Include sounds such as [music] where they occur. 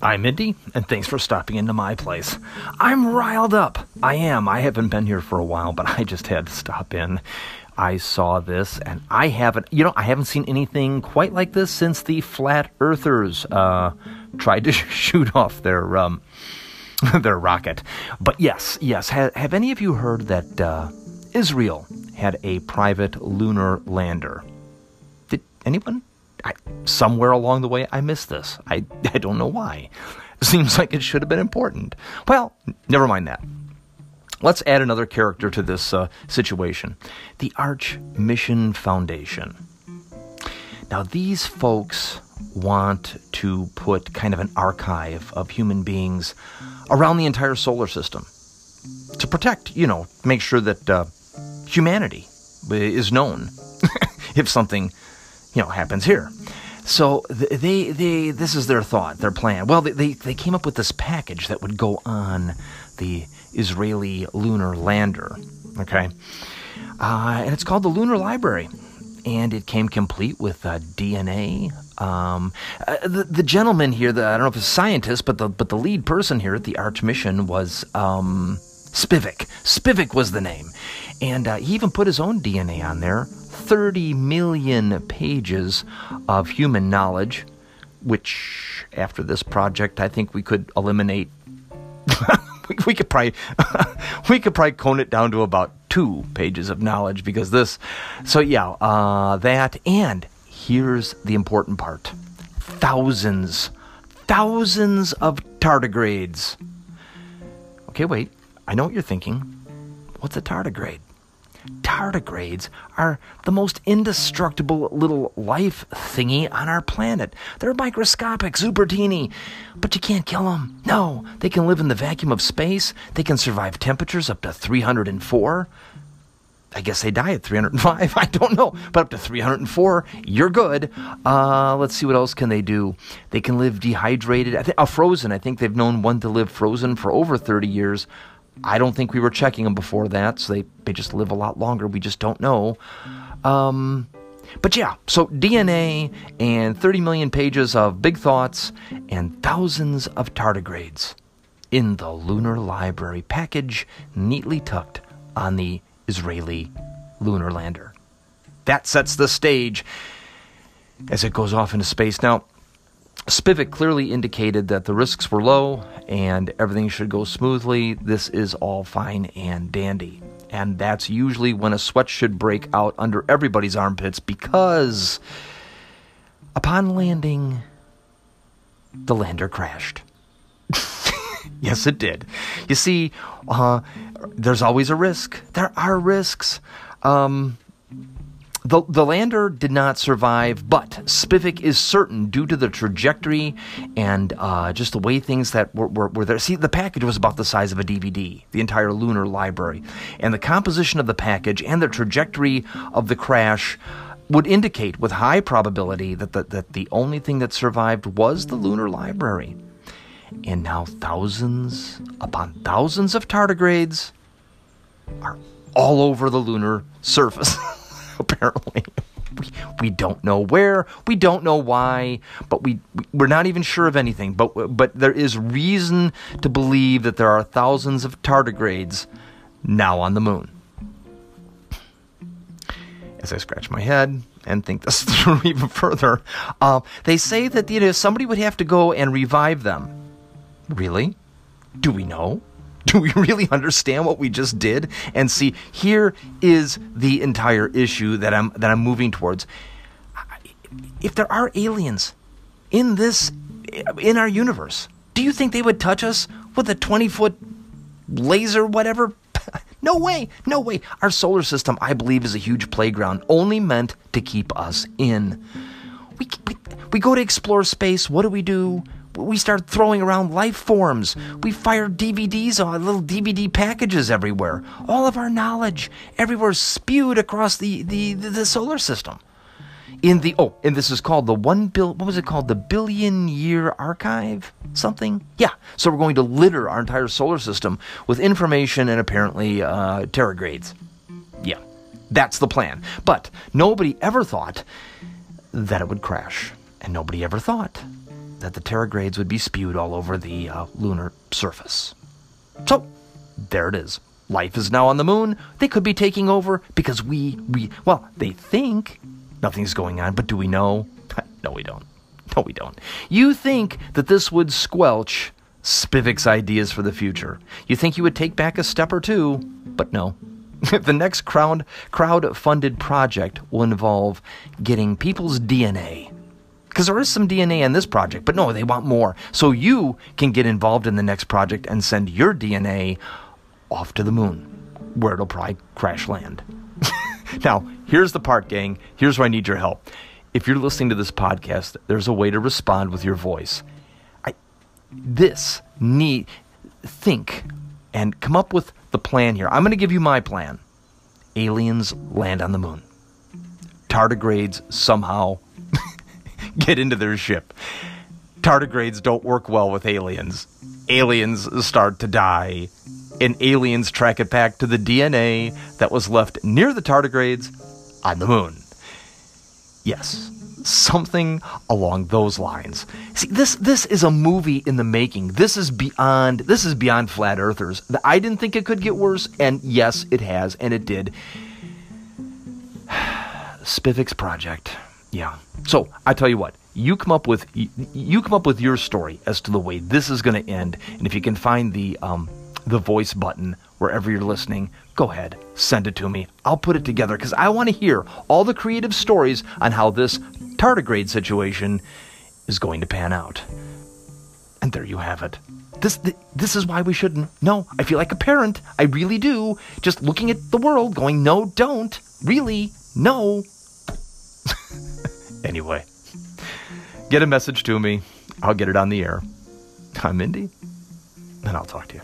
I'm Indy, and thanks for stopping into my place. I'm riled up. I am. I haven't been here for a while, but I just had to stop in. I saw this, and I haven't, you know, I haven't seen anything quite like this since the flat earthers uh, tried to [laughs] shoot off their um, [laughs] their rocket. But yes, yes. Ha- have any of you heard that uh, Israel had a private lunar lander? Did anyone? I, somewhere along the way, I missed this. I, [laughs] I don't know why. Seems like it should have been important. Well, never mind that. Let's add another character to this uh, situation the Arch Mission Foundation. Now, these folks want to put kind of an archive of human beings around the entire solar system to protect, you know, make sure that uh, humanity is known [laughs] if something you know happens here. So they they this is their thought, their plan. Well, they they, came up with this package that would go on the Israeli lunar lander. Okay, uh, and it's called the Lunar Library, and it came complete with uh, DNA. Um, uh, the, the gentleman here, the, I don't know if it's a scientist, but the but the lead person here at the Arch mission was um, Spivack. Spivack was the name, and uh, he even put his own DNA on there 30 million pages of human knowledge, which after this project, I think we could eliminate. [laughs] we, could probably [laughs] we could probably cone it down to about two pages of knowledge because this. So yeah, uh, that and here's the important part: thousands, thousands of tardigrades. Okay, wait. I know what you're thinking. What's a tardigrade? tardigrades are the most indestructible little life thingy on our planet. They're microscopic, super teeny, but you can't kill them. No, they can live in the vacuum of space. They can survive temperatures up to 304. I guess they die at 305. [laughs] I don't know, but up to 304, you're good. Uh, let's see what else can they do. They can live dehydrated, I uh, frozen. I think they've known one to live frozen for over 30 years. I don't think we were checking them before that, so they, they just live a lot longer. We just don't know. Um, but yeah, so DNA and 30 million pages of big thoughts and thousands of tardigrades in the Lunar Library package, neatly tucked on the Israeli lunar lander. That sets the stage as it goes off into space. Now, Spivack clearly indicated that the risks were low and everything should go smoothly. This is all fine and dandy. And that's usually when a sweat should break out under everybody's armpits because upon landing, the lander crashed. [laughs] yes, it did. You see, uh, there's always a risk. There are risks. Um, the, the lander did not survive, but Spivack is certain due to the trajectory and uh, just the way things that were, were, were, there. See, the package was about the size of a DVD, the entire lunar library. And the composition of the package and the trajectory of the crash would indicate with high probability that the, that the only thing that survived was the lunar library. And now thousands upon thousands of tardigrades are all over the lunar surface. [laughs] [laughs] apparently. We, we don't know where, we don't know why, but we we're not even sure of anything. But but there is reason to believe that there are thousands of tardigrades now on the moon. As I scratch my head and think this [laughs] through even further, uh, they say that you know somebody would have to go and revive them. Really? Do we know? [laughs] do we really understand what we just did? And see, here is the entire issue that I'm that I'm moving towards. If there are aliens in this in our universe, do you think they would touch us with a 20 foot laser, whatever? [laughs] no way, no way. Our solar system, I believe, is a huge playground only meant to keep us in. We, we, we go to explore space. What do we do? We start throwing around life forms. We fire DVDs on little DVD packages everywhere. All of our knowledge everywhere spewed across the, the, the, solar system. In the oh, and this is called the one bill. What was it called? The billion year archive? Something? Yeah. So we're going to litter our entire solar system with information and apparently uh. Yeah, that's the plan. But nobody ever thought that it would crash, and nobody ever thought that the tardigrades would be spewed all over the uh, lunar surface. So, there it is. Life is now on the moon. They could be taking over because we, we, well, they think nothing's going on, but do we know? [laughs] no, we don't. No, we don't. You think that this would squelch Spivack's ideas for the future. You think you would take back a step or two, but no. [laughs] the next crowd crowd funded project will involve getting people's DNA. Because there is some DNA in this project, but no, they want more. So you can get involved in the next project and send your DNA off to the moon, where it'll probably crash land. [laughs] now, here's the part, gang. Here's where I need your help. If you're listening to this podcast, there's a way to respond with your voice. I, this need think and come up with the plan here. I'm going to give you my plan. Aliens land on the moon. Tardigrades somehow [laughs] get into their ship. Tardigrades don't work well with aliens. Aliens start to die and aliens track it back to the DNA that was left near the tardigrades on the moon. Yes, something along those lines. See, this this is a movie in the making. This is beyond this is beyond flat earthers. I didn't think it could get worse, and yes, it has, and it did. [sighs] Spivack's project. Yeah. So I tell you what, you come up with you come up with your story as to the way this is going to end, and if you can find the um, the voice button wherever you're listening, go ahead, send it to me. I'll put it together because I want to hear all the creative stories on how this tardigrade situation is going to pan out. And there you have it. This this is why we shouldn't. No, I feel like a parent. I really do. Just looking at the world, going, no, don't. Really, no. Anyway, get a message to me. I'll get it on the air. I'm Indy, and I'll talk to you.